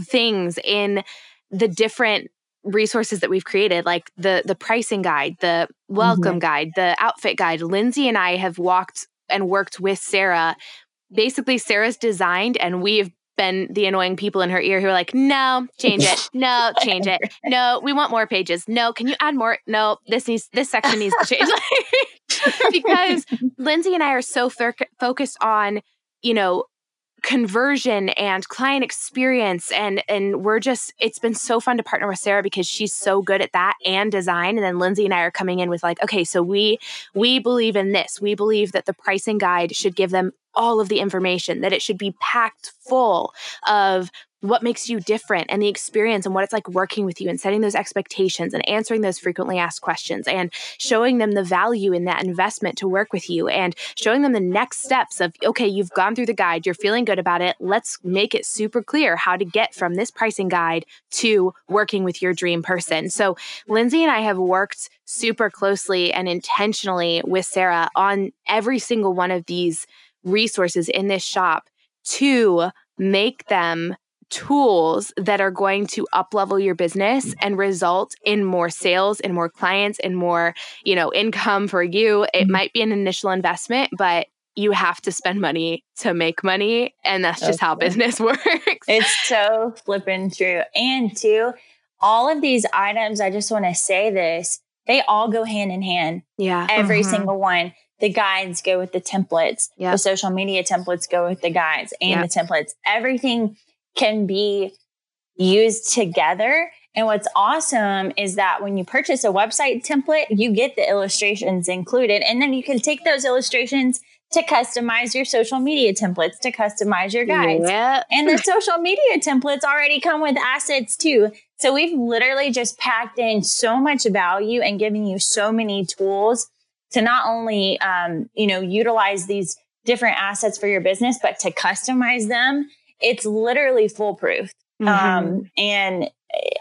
things in the different resources that we've created like the the pricing guide the welcome guide the outfit guide lindsey and i have walked and worked with sarah basically sarah's designed and we've been the annoying people in her ear who are like no change it. No change it. No we want more pages. No can you add more? No this needs this section needs to change. Because lindsey and i are so fo- focused on you know conversion and client experience and and we're just it's been so fun to partner with Sarah because she's so good at that and design. And then Lindsey and I are coming in with like okay so we we believe in this. We believe that the pricing guide should give them all of the information that it should be packed full of what makes you different and the experience and what it's like working with you and setting those expectations and answering those frequently asked questions and showing them the value in that investment to work with you and showing them the next steps of okay you've gone through the guide you're feeling good about it let's make it super clear how to get from this pricing guide to working with your dream person. So lindsey and i have worked super closely and intentionally with sarah on every single one of these resources in this shop to make them tools that are going to uplevel your business and result in more sales and more clients and more you know income for you it might be an initial investment but you have to spend money to make money and that's just how business works it's so flippin' true. And two, all of these items, I just want to say this, they all go hand in hand. yeah Every Mhm. single one. The guides go with the templates. Yep. The social media templates go with the guides and Yep. the templates. Everything can be used together. And what's awesome is that when you purchase a website template, you get the illustrations included. And then you can take those illustrations to customize your social media templates, to customize your guides. yeah And the social media templates already come with assets too. So we've literally just packed in so much value and given you so many tools to not only, um, you know, utilize these different assets for your business, but to customize them. It's literally foolproof. Mhm. Um, and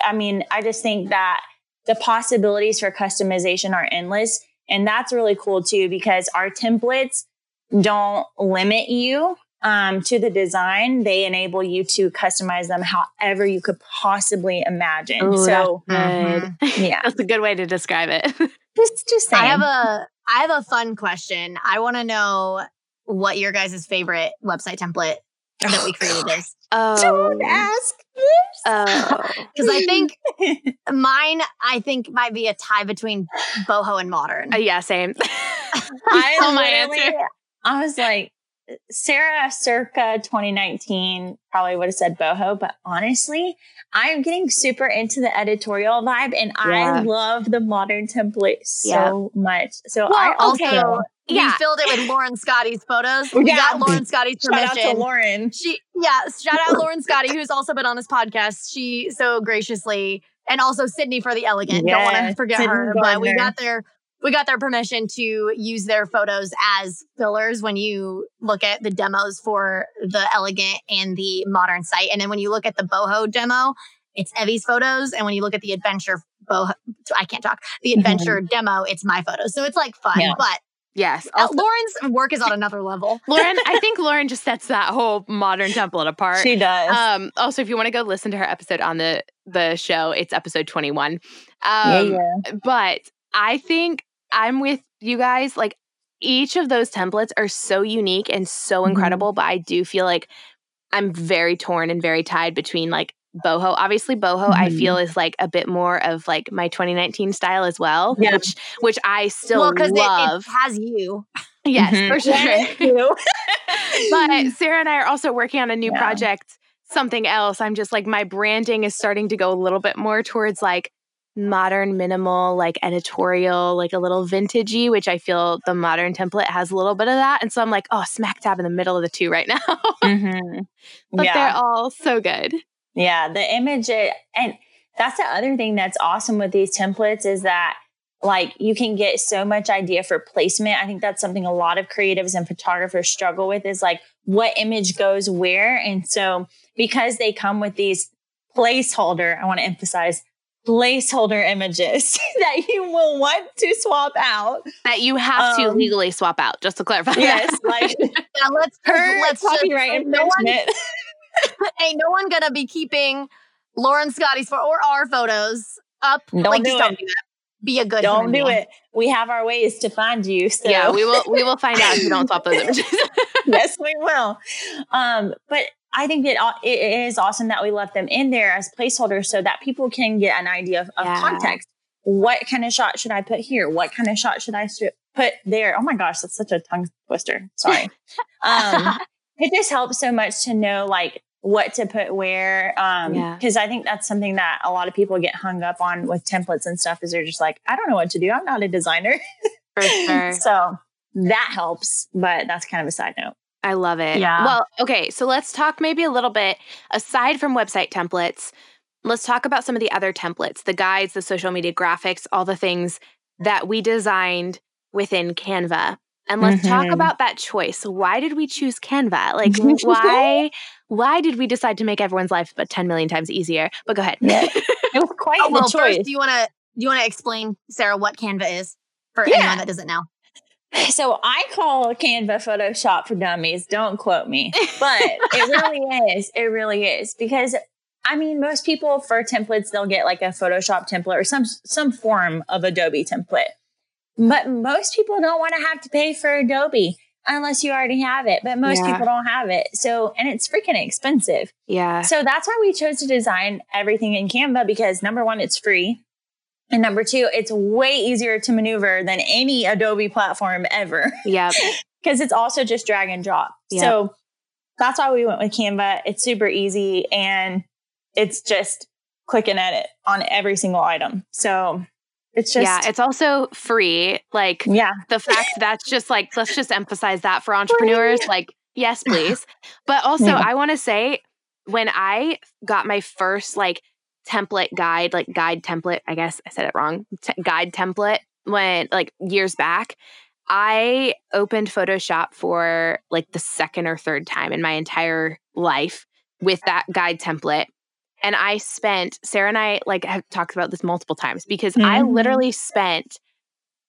I mean, I just think that the possibilities for customization are endless. And that's really cool too, because our templates don't limit you um, to the design. They enable you to customize them however you could possibly imagine. Ooh, so, that's yeah, that's a good way to describe it just, just saying. I have a I have a fun question. I want to know what your guys' favorite website template that we created is. oh Don't ask this. oh Because I think mine, I think might be a tie between boho and modern. Uh, yeah same I Stole my answer. I was like, Sarah circa 2019 probably would have said boho, but honestly, I'm getting super into the editorial vibe and Yeah. I love the modern template so much. So Well, I also, also we filled it with Lauren Scotty's photos. We Yeah. got Lauren Scotty's shout out permission. to Lauren. She, yeah, shout out Lauren Scotty, who's also been on this podcast. She so graciously, and also Sydney for the elegant. Don't want to forget Sydney her, but we got their we got their permission to use their photos as fillers when you look at the demos for the elegant and the modern site. And then when you look at the boho demo, it's Evie's photos. And when you look at the adventure boho, I can't talk, the adventure mm-hmm. demo, it's my photos. So it's like fun, yeah. but Yes. Uh, Lauren's work is on another level. Lauren, I think Lauren just sets that whole modern template apart. She does. Um, also, if you want to go listen to her episode on the the show, it's episode 21. Um, yeah, yeah. But I think I'm with you guys. Like each of those templates are so unique and so mm-hmm. incredible, mm-hmm. but I do feel like I'm very torn and very tied between like boho. Obviously, boho mm-hmm. I feel is like a bit more of like my 2019 style as well, yeah. which which I still well, love. It, it has you. Yes, mm-hmm. for sure. but Sarah and I are also working on a new yeah. project, something else. I'm just like my branding is starting to go a little bit more towards like modern minimal like editorial like a little vintagey which i feel the modern template has a little bit of that and so i'm like oh smack dab in the middle of the two right now mm-hmm. but yeah. they're all so good yeah, the image, and that's the other thing that's awesome with these templates is that like you can get so much idea for placement. I think that's something a lot of creatives and photographers struggle with is like what image goes where. And so because they come with these placeholder, I want to emphasize placeholder images that you will want to swap out. That you have um, to legally swap out, just to clarify. Yes, like yeah, let's her let's copyright just, infringement. ain't no one gonna be keeping Lauren Scotty's for or our photos up. Don't like, do it. Do be a good. Don't do it. We have our ways to find you. So. Yeah, we will. We will find out if you don't swap those images. yes, we will. Um, but I think that it is awesome that we left them in there as placeholders so that people can get an idea of, of yeah. context. What kind of shot should I put here? What kind of shot should I put there? Oh my gosh, that's such a tongue twister. Sorry. um, it just helps so much to know like what to put where. Um, because I think that's something that a lot of people get hung up on with templates and stuff is they're just like, I don't know what to do. I'm not a designer. For sure. so that helps, but that's kind of a side note. I love it. Yeah. Well, okay. So let's talk maybe a little bit aside from website templates. Let's talk about some of the other templates, the guides, the social media graphics, all the things that we designed within Canva. And let's mm-hmm. talk about that choice. Why did we choose Canva? Like why why did we decide to make everyone's life but 10 million times easier? But go ahead. Yeah. It was quite oh, well, choice. First, do you want to do you want to explain Sarah what Canva is for yeah. anyone that doesn't know? So I call Canva Photoshop for dummies. Don't quote me, but it really is. It really is because I mean, most people for templates they'll get like a Photoshop template or some some form of Adobe template. But most people don't want to have to pay for Adobe unless you already have it. But most yeah. people don't have it. So, and it's freaking expensive. Yeah. So that's why we chose to design everything in Canva because number one, it's free. And number two, it's way easier to maneuver than any Adobe platform ever. Yeah. Because it's also just drag and drop. Yep. So that's why we went with Canva. It's super easy and it's just click and edit on every single item. So it's just yeah it's also free like yeah the fact that's just like let's just emphasize that for entrepreneurs like yes please but also yeah. i want to say when i got my first like template guide like guide template i guess i said it wrong T- guide template when like years back i opened photoshop for like the second or third time in my entire life with that guide template and I spent, Sarah and I like have talked about this multiple times because mm-hmm. I literally spent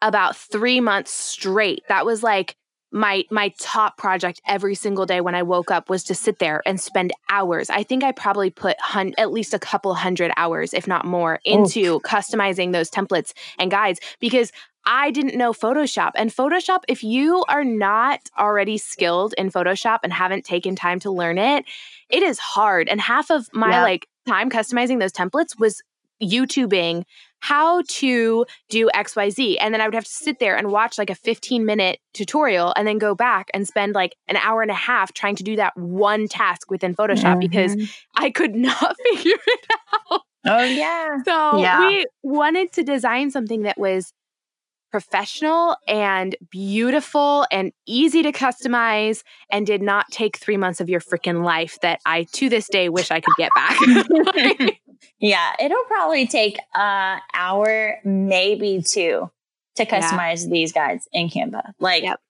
about three months straight. That was like my my top project every single day when I woke up was to sit there and spend hours. I think I probably put hun- at least a couple hundred hours, if not more, into Oof. customizing those templates and guides because I didn't know Photoshop. And Photoshop, if you are not already skilled in Photoshop and haven't taken time to learn it, it is hard. And half of my yeah. like time customizing those templates was YouTubing how to do XYZ. And then I would have to sit there and watch like a 15 minute tutorial and then go back and spend like an hour and a half trying to do that one task within Photoshop mm-hmm. because I could not figure it out. Oh, yeah. So yeah. we wanted to design something that was professional and beautiful and easy to customize and did not take three months of your freaking life that I to this day wish I could get back. yeah, it'll probably take an hour, maybe two. to customize yeah. these guides in Canva. Like, yep.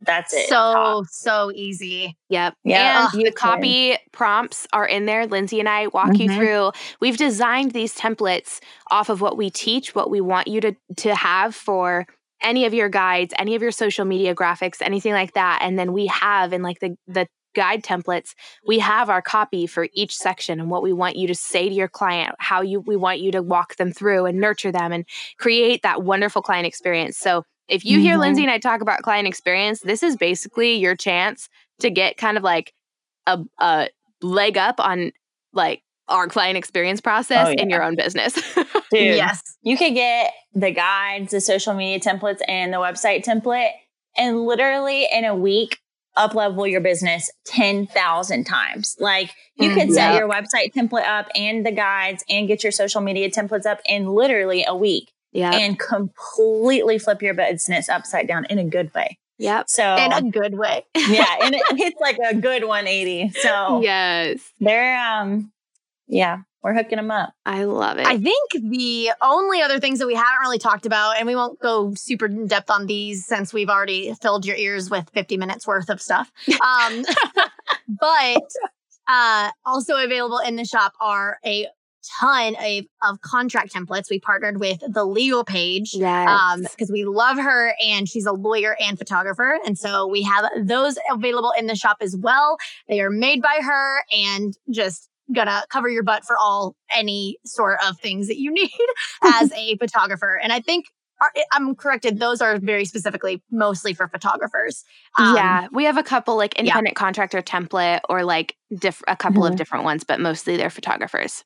that's it. So, so easy. Yep. Yeah. And the copy prompts are in there. Lindsey and I walk mm-hmm. you through. We've designed these templates off of what we teach, what we want you to, to have for any of your guides, any of your social media graphics, anything like that. And then we have in like the the guide templates, we have our copy for each section and what we want you to say to your client, how you we want you to walk them through and nurture them and create that wonderful client experience. So if you mm-hmm. hear Lindsey and I talk about client experience, this is basically your chance to get kind of like a, a leg up on like our client experience process oh, yeah. in your own business. Dude, yes. You could get the guides, the social media templates, and the website template, and literally in a week, up level your business 10,000 times. Like you mm, could set yep. your website template up and the guides and get your social media templates up in literally a week. Yeah. And completely flip your business upside down in a good way. Yep. So in a good way. yeah. And it, it's like a good 180. So yes. They're um yeah we're hooking them up. I love it. I think the only other things that we haven't really talked about, and we won't go super in depth on these since we've already filled your ears with 50 minutes worth of stuff. Um, but uh, also available in the shop are a ton of, of contract templates. We partnered with the Legal Paige yes. um, because we love her and she's a lawyer and photographer. And so we have those available in the shop as well. They are made by her and just gonna cover your butt for all any sort of things that you need as a photographer. And I think I'm corrected. Those are very specifically mostly for photographers. Um, yeah, we have a couple like independent yeah. contractor template or like diff- a couple mm-hmm. of different ones, but mostly they're photographers.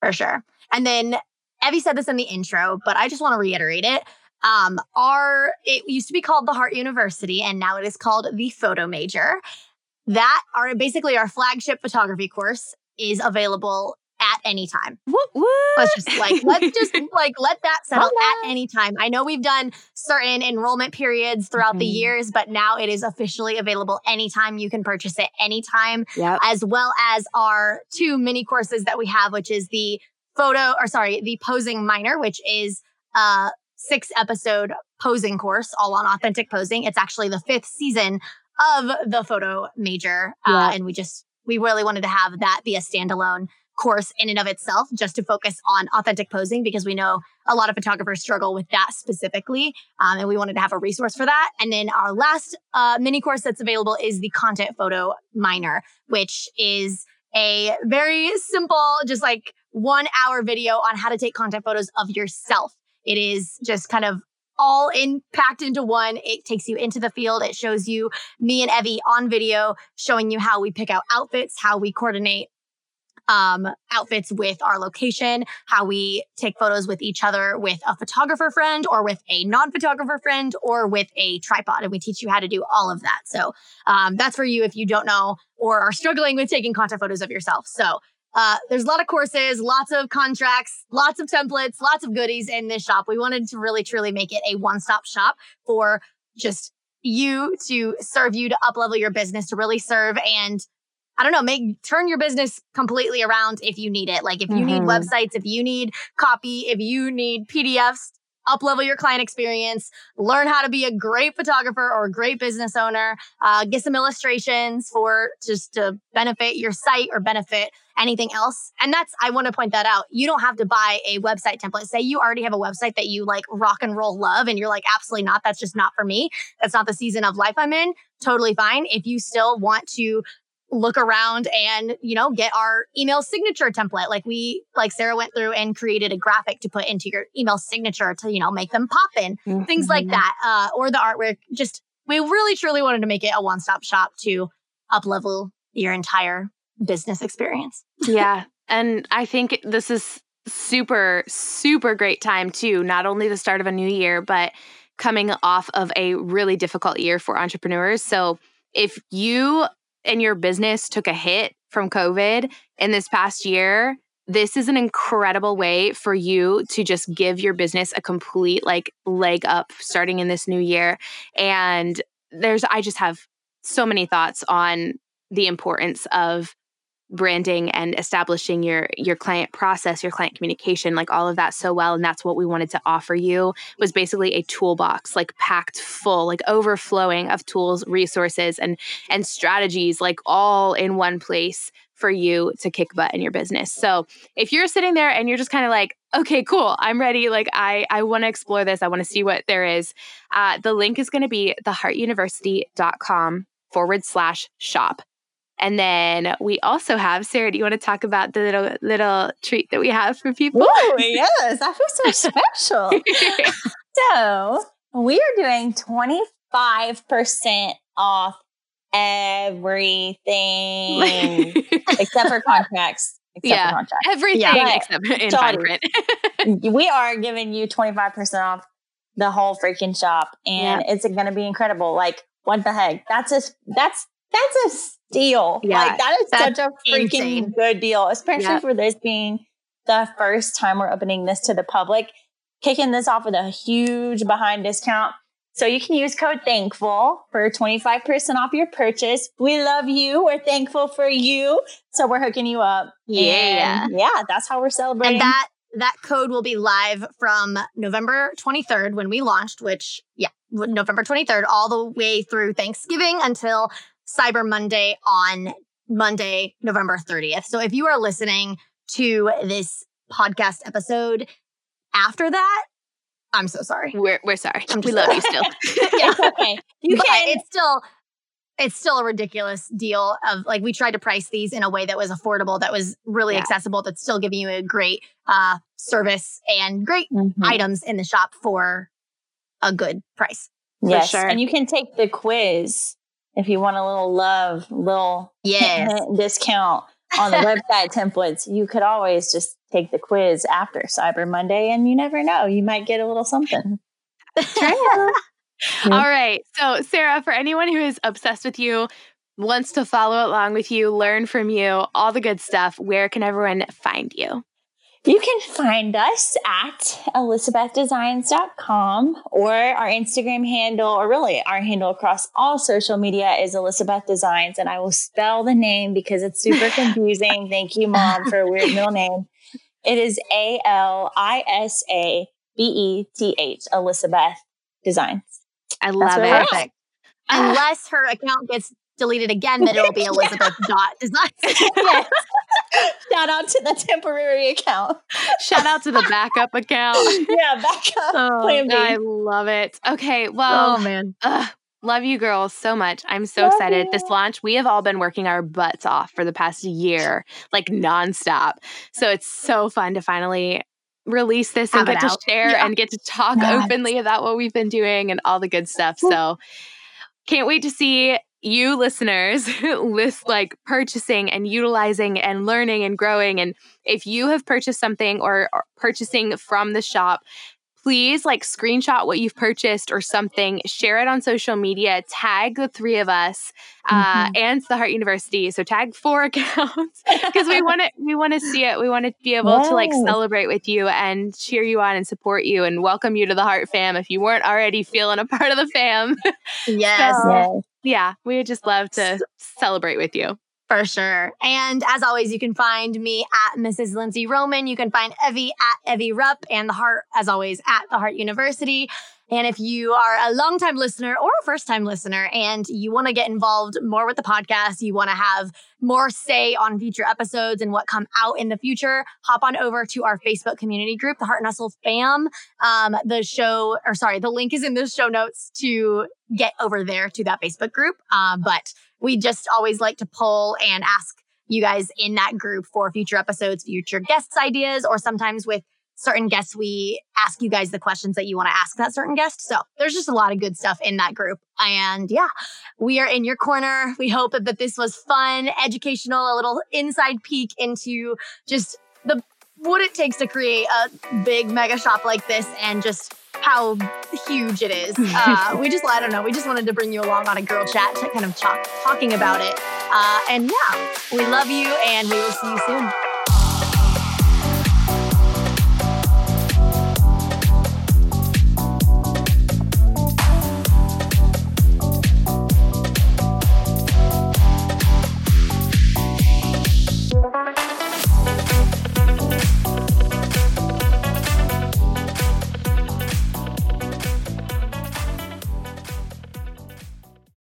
For sure. And then Evie said this in the intro, but I just want to reiterate it. Um, our it used to be called the Heart University, and now it is called the Photo Major. That are basically our flagship photography course is available at any time. Let's just like let's just like let that settle at any time. I know we've done certain enrollment periods throughout mm-hmm. the years, but now it is officially available anytime. You can purchase it anytime, yep. as well as our two mini courses that we have, which is the photo or sorry, the posing minor, which is a six episode posing course all on authentic posing. It's actually the fifth season of the photo major. Uh, and we just we really wanted to have that be a standalone course in and of itself just to focus on authentic posing because we know a lot of photographers struggle with that specifically um, and we wanted to have a resource for that. And then our last uh, mini course that's available is the content photo minor which is a very simple just like one hour video on how to take content photos of yourself. It is just kind of all in packed into one. It takes you into the field. It shows you me and Evie on video, showing you how we pick out outfits, how we coordinate um, outfits with our location, how we take photos with each other with a photographer friend or with a non photographer friend or with a tripod. And we teach you how to do all of that. So um, that's for you if you don't know or are struggling with taking content photos of yourself. So uh, there's a lot of courses, lots of contracts, lots of templates, lots of goodies in this shop. We wanted to really truly make it a one stop shop for just you to serve you to up level your business, to really serve and I don't know, make turn your business completely around if you need it. Like if you mm-hmm. need websites, if you need copy, if you need PDFs, up level your client experience, learn how to be a great photographer or a great business owner, uh, get some illustrations for just to benefit your site or benefit anything else. And that's, I want to point that out. You don't have to buy a website template. Say you already have a website that you like rock and roll love, and you're like, absolutely not. That's just not for me. That's not the season of life I'm in. Totally fine. If you still want to look around and you know get our email signature template like we like sarah went through and created a graphic to put into your email signature to you know make them pop in mm-hmm. things like mm-hmm. that uh, or the artwork just we really truly wanted to make it a one-stop shop to up level your entire business experience yeah and i think this is super super great time too not only the start of a new year but coming off of a really difficult year for entrepreneurs so if you and your business took a hit from COVID in this past year, this is an incredible way for you to just give your business a complete like leg up starting in this new year. And there's, I just have so many thoughts on the importance of branding and establishing your your client process your client communication like all of that so well and that's what we wanted to offer you was basically a toolbox like packed full like overflowing of tools resources and and strategies like all in one place for you to kick butt in your business. So if you're sitting there and you're just kind of like, okay, cool, I'm ready. Like I, I want to explore this. I want to see what there is. Uh, the link is going to be theheartuniversity.com forward slash shop. And then we also have Sarah. Do you want to talk about the little little treat that we have for people? Oh yes, I feel so special. so we are doing twenty five percent off everything except for contracts. Except yeah, for contracts. everything Yeah. except in fine print. we are giving you 25% off the whole freaking shop and it's going to be incredible. Like, what the heck? That's a, that's, that's a steal. Yeah, like, that is such a freaking insane. good deal, especially Yeah. for this being the first time we're opening this to the public, kicking this off with a huge behind discount. So you can use code thankful for 25% off your purchase. We love you. We're thankful for you. So we're hooking you up. Yeah. And yeah, that's how we're celebrating. And that that code will be live from November 23rd when we launched, which yeah, November 23rd all the way through Thanksgiving until Cyber Monday on Monday, November 30th. So if you are listening to this podcast episode after that, I'm so sorry. We're we're sorry. I'm We love you still. it's okay. You but can. it's still it's still a ridiculous deal of like we tried to price these in a way that was affordable that was really Yeah. accessible that's still giving you a great uh service and great Mhm. items in the shop for a good price Yes, sure. and you can take the quiz if you want a little love, little yes discount on the website templates. You could always just take the quiz after Cyber Monday, and you never know, you might get a little something. All right. So, Sarah, for anyone who is obsessed with you, wants to follow along with you, learn from you, all the good stuff, where can everyone find you? You can find us at alisabethdesigns.com or our Instagram handle, or really our handle across all social media is Alisabeth Designs. And I will spell the name because it's super confusing. Thank you, mom, for a weird middle name. It is A L I S A B E T H, Alisabeth Designs. I love it. we're perfect unless her account gets deleted again then it'll be alisabeth dot designs Yes. Shout out to the temporary account. Shout out to the backup account. Yeah, back up. Oh, plan B. I love it. Okay. Well, oh man ugh, love you girls so much. I'm so Love excited. you. This launch, we have all been working our butts off for the past year, like nonstop. So it's so fun to finally release this and get it to share Yeah. and get to talk Yes. openly about what we've been doing and all the good stuff. So can't wait to see you listeners list like purchasing and utilizing and learning and growing and if you have purchased something or, or purchasing from the shop please like screenshot what you've purchased or something share it on social media tag the three of us uh, and the heart university. So tag four accounts because we want to we want to see it. We want to be able to like celebrate with you and cheer you on and support you and welcome you to the heart fam if you weren't already feeling a part of the fam. Yes. So- Yes. Yeah we would just love to celebrate with you For sure. And as always, you can find me at Mrs. Lindsey Roman. You can find Evie at Evie Rupp and the Heart, as always, at the Heart University. And if you are a longtime listener or a first time listener and you want to get involved more with the podcast, you want to have more say on future episodes and what come out in the future, hop on over to our Facebook community group, the Heart and Hustle Fam. Um, the show, or sorry, the link is in the show notes to get over there to that Facebook group. Um, but we just always like to pull and ask you guys in that group for future episodes, future guests ideas, or sometimes with certain guests, we ask you guys the questions that you want to ask that certain guest. So there's just a lot of good stuff in that group. And yeah, we are in your corner. We hope that, this was fun, educational, a little inside peek into just the what it takes to create a big mega shop like this and just how huge it is. Uh, we just, I don't know, we just wanted to bring you along on a girl chat to kind of talk, talking about it. Uh, and yeah, we love you and we will see you soon.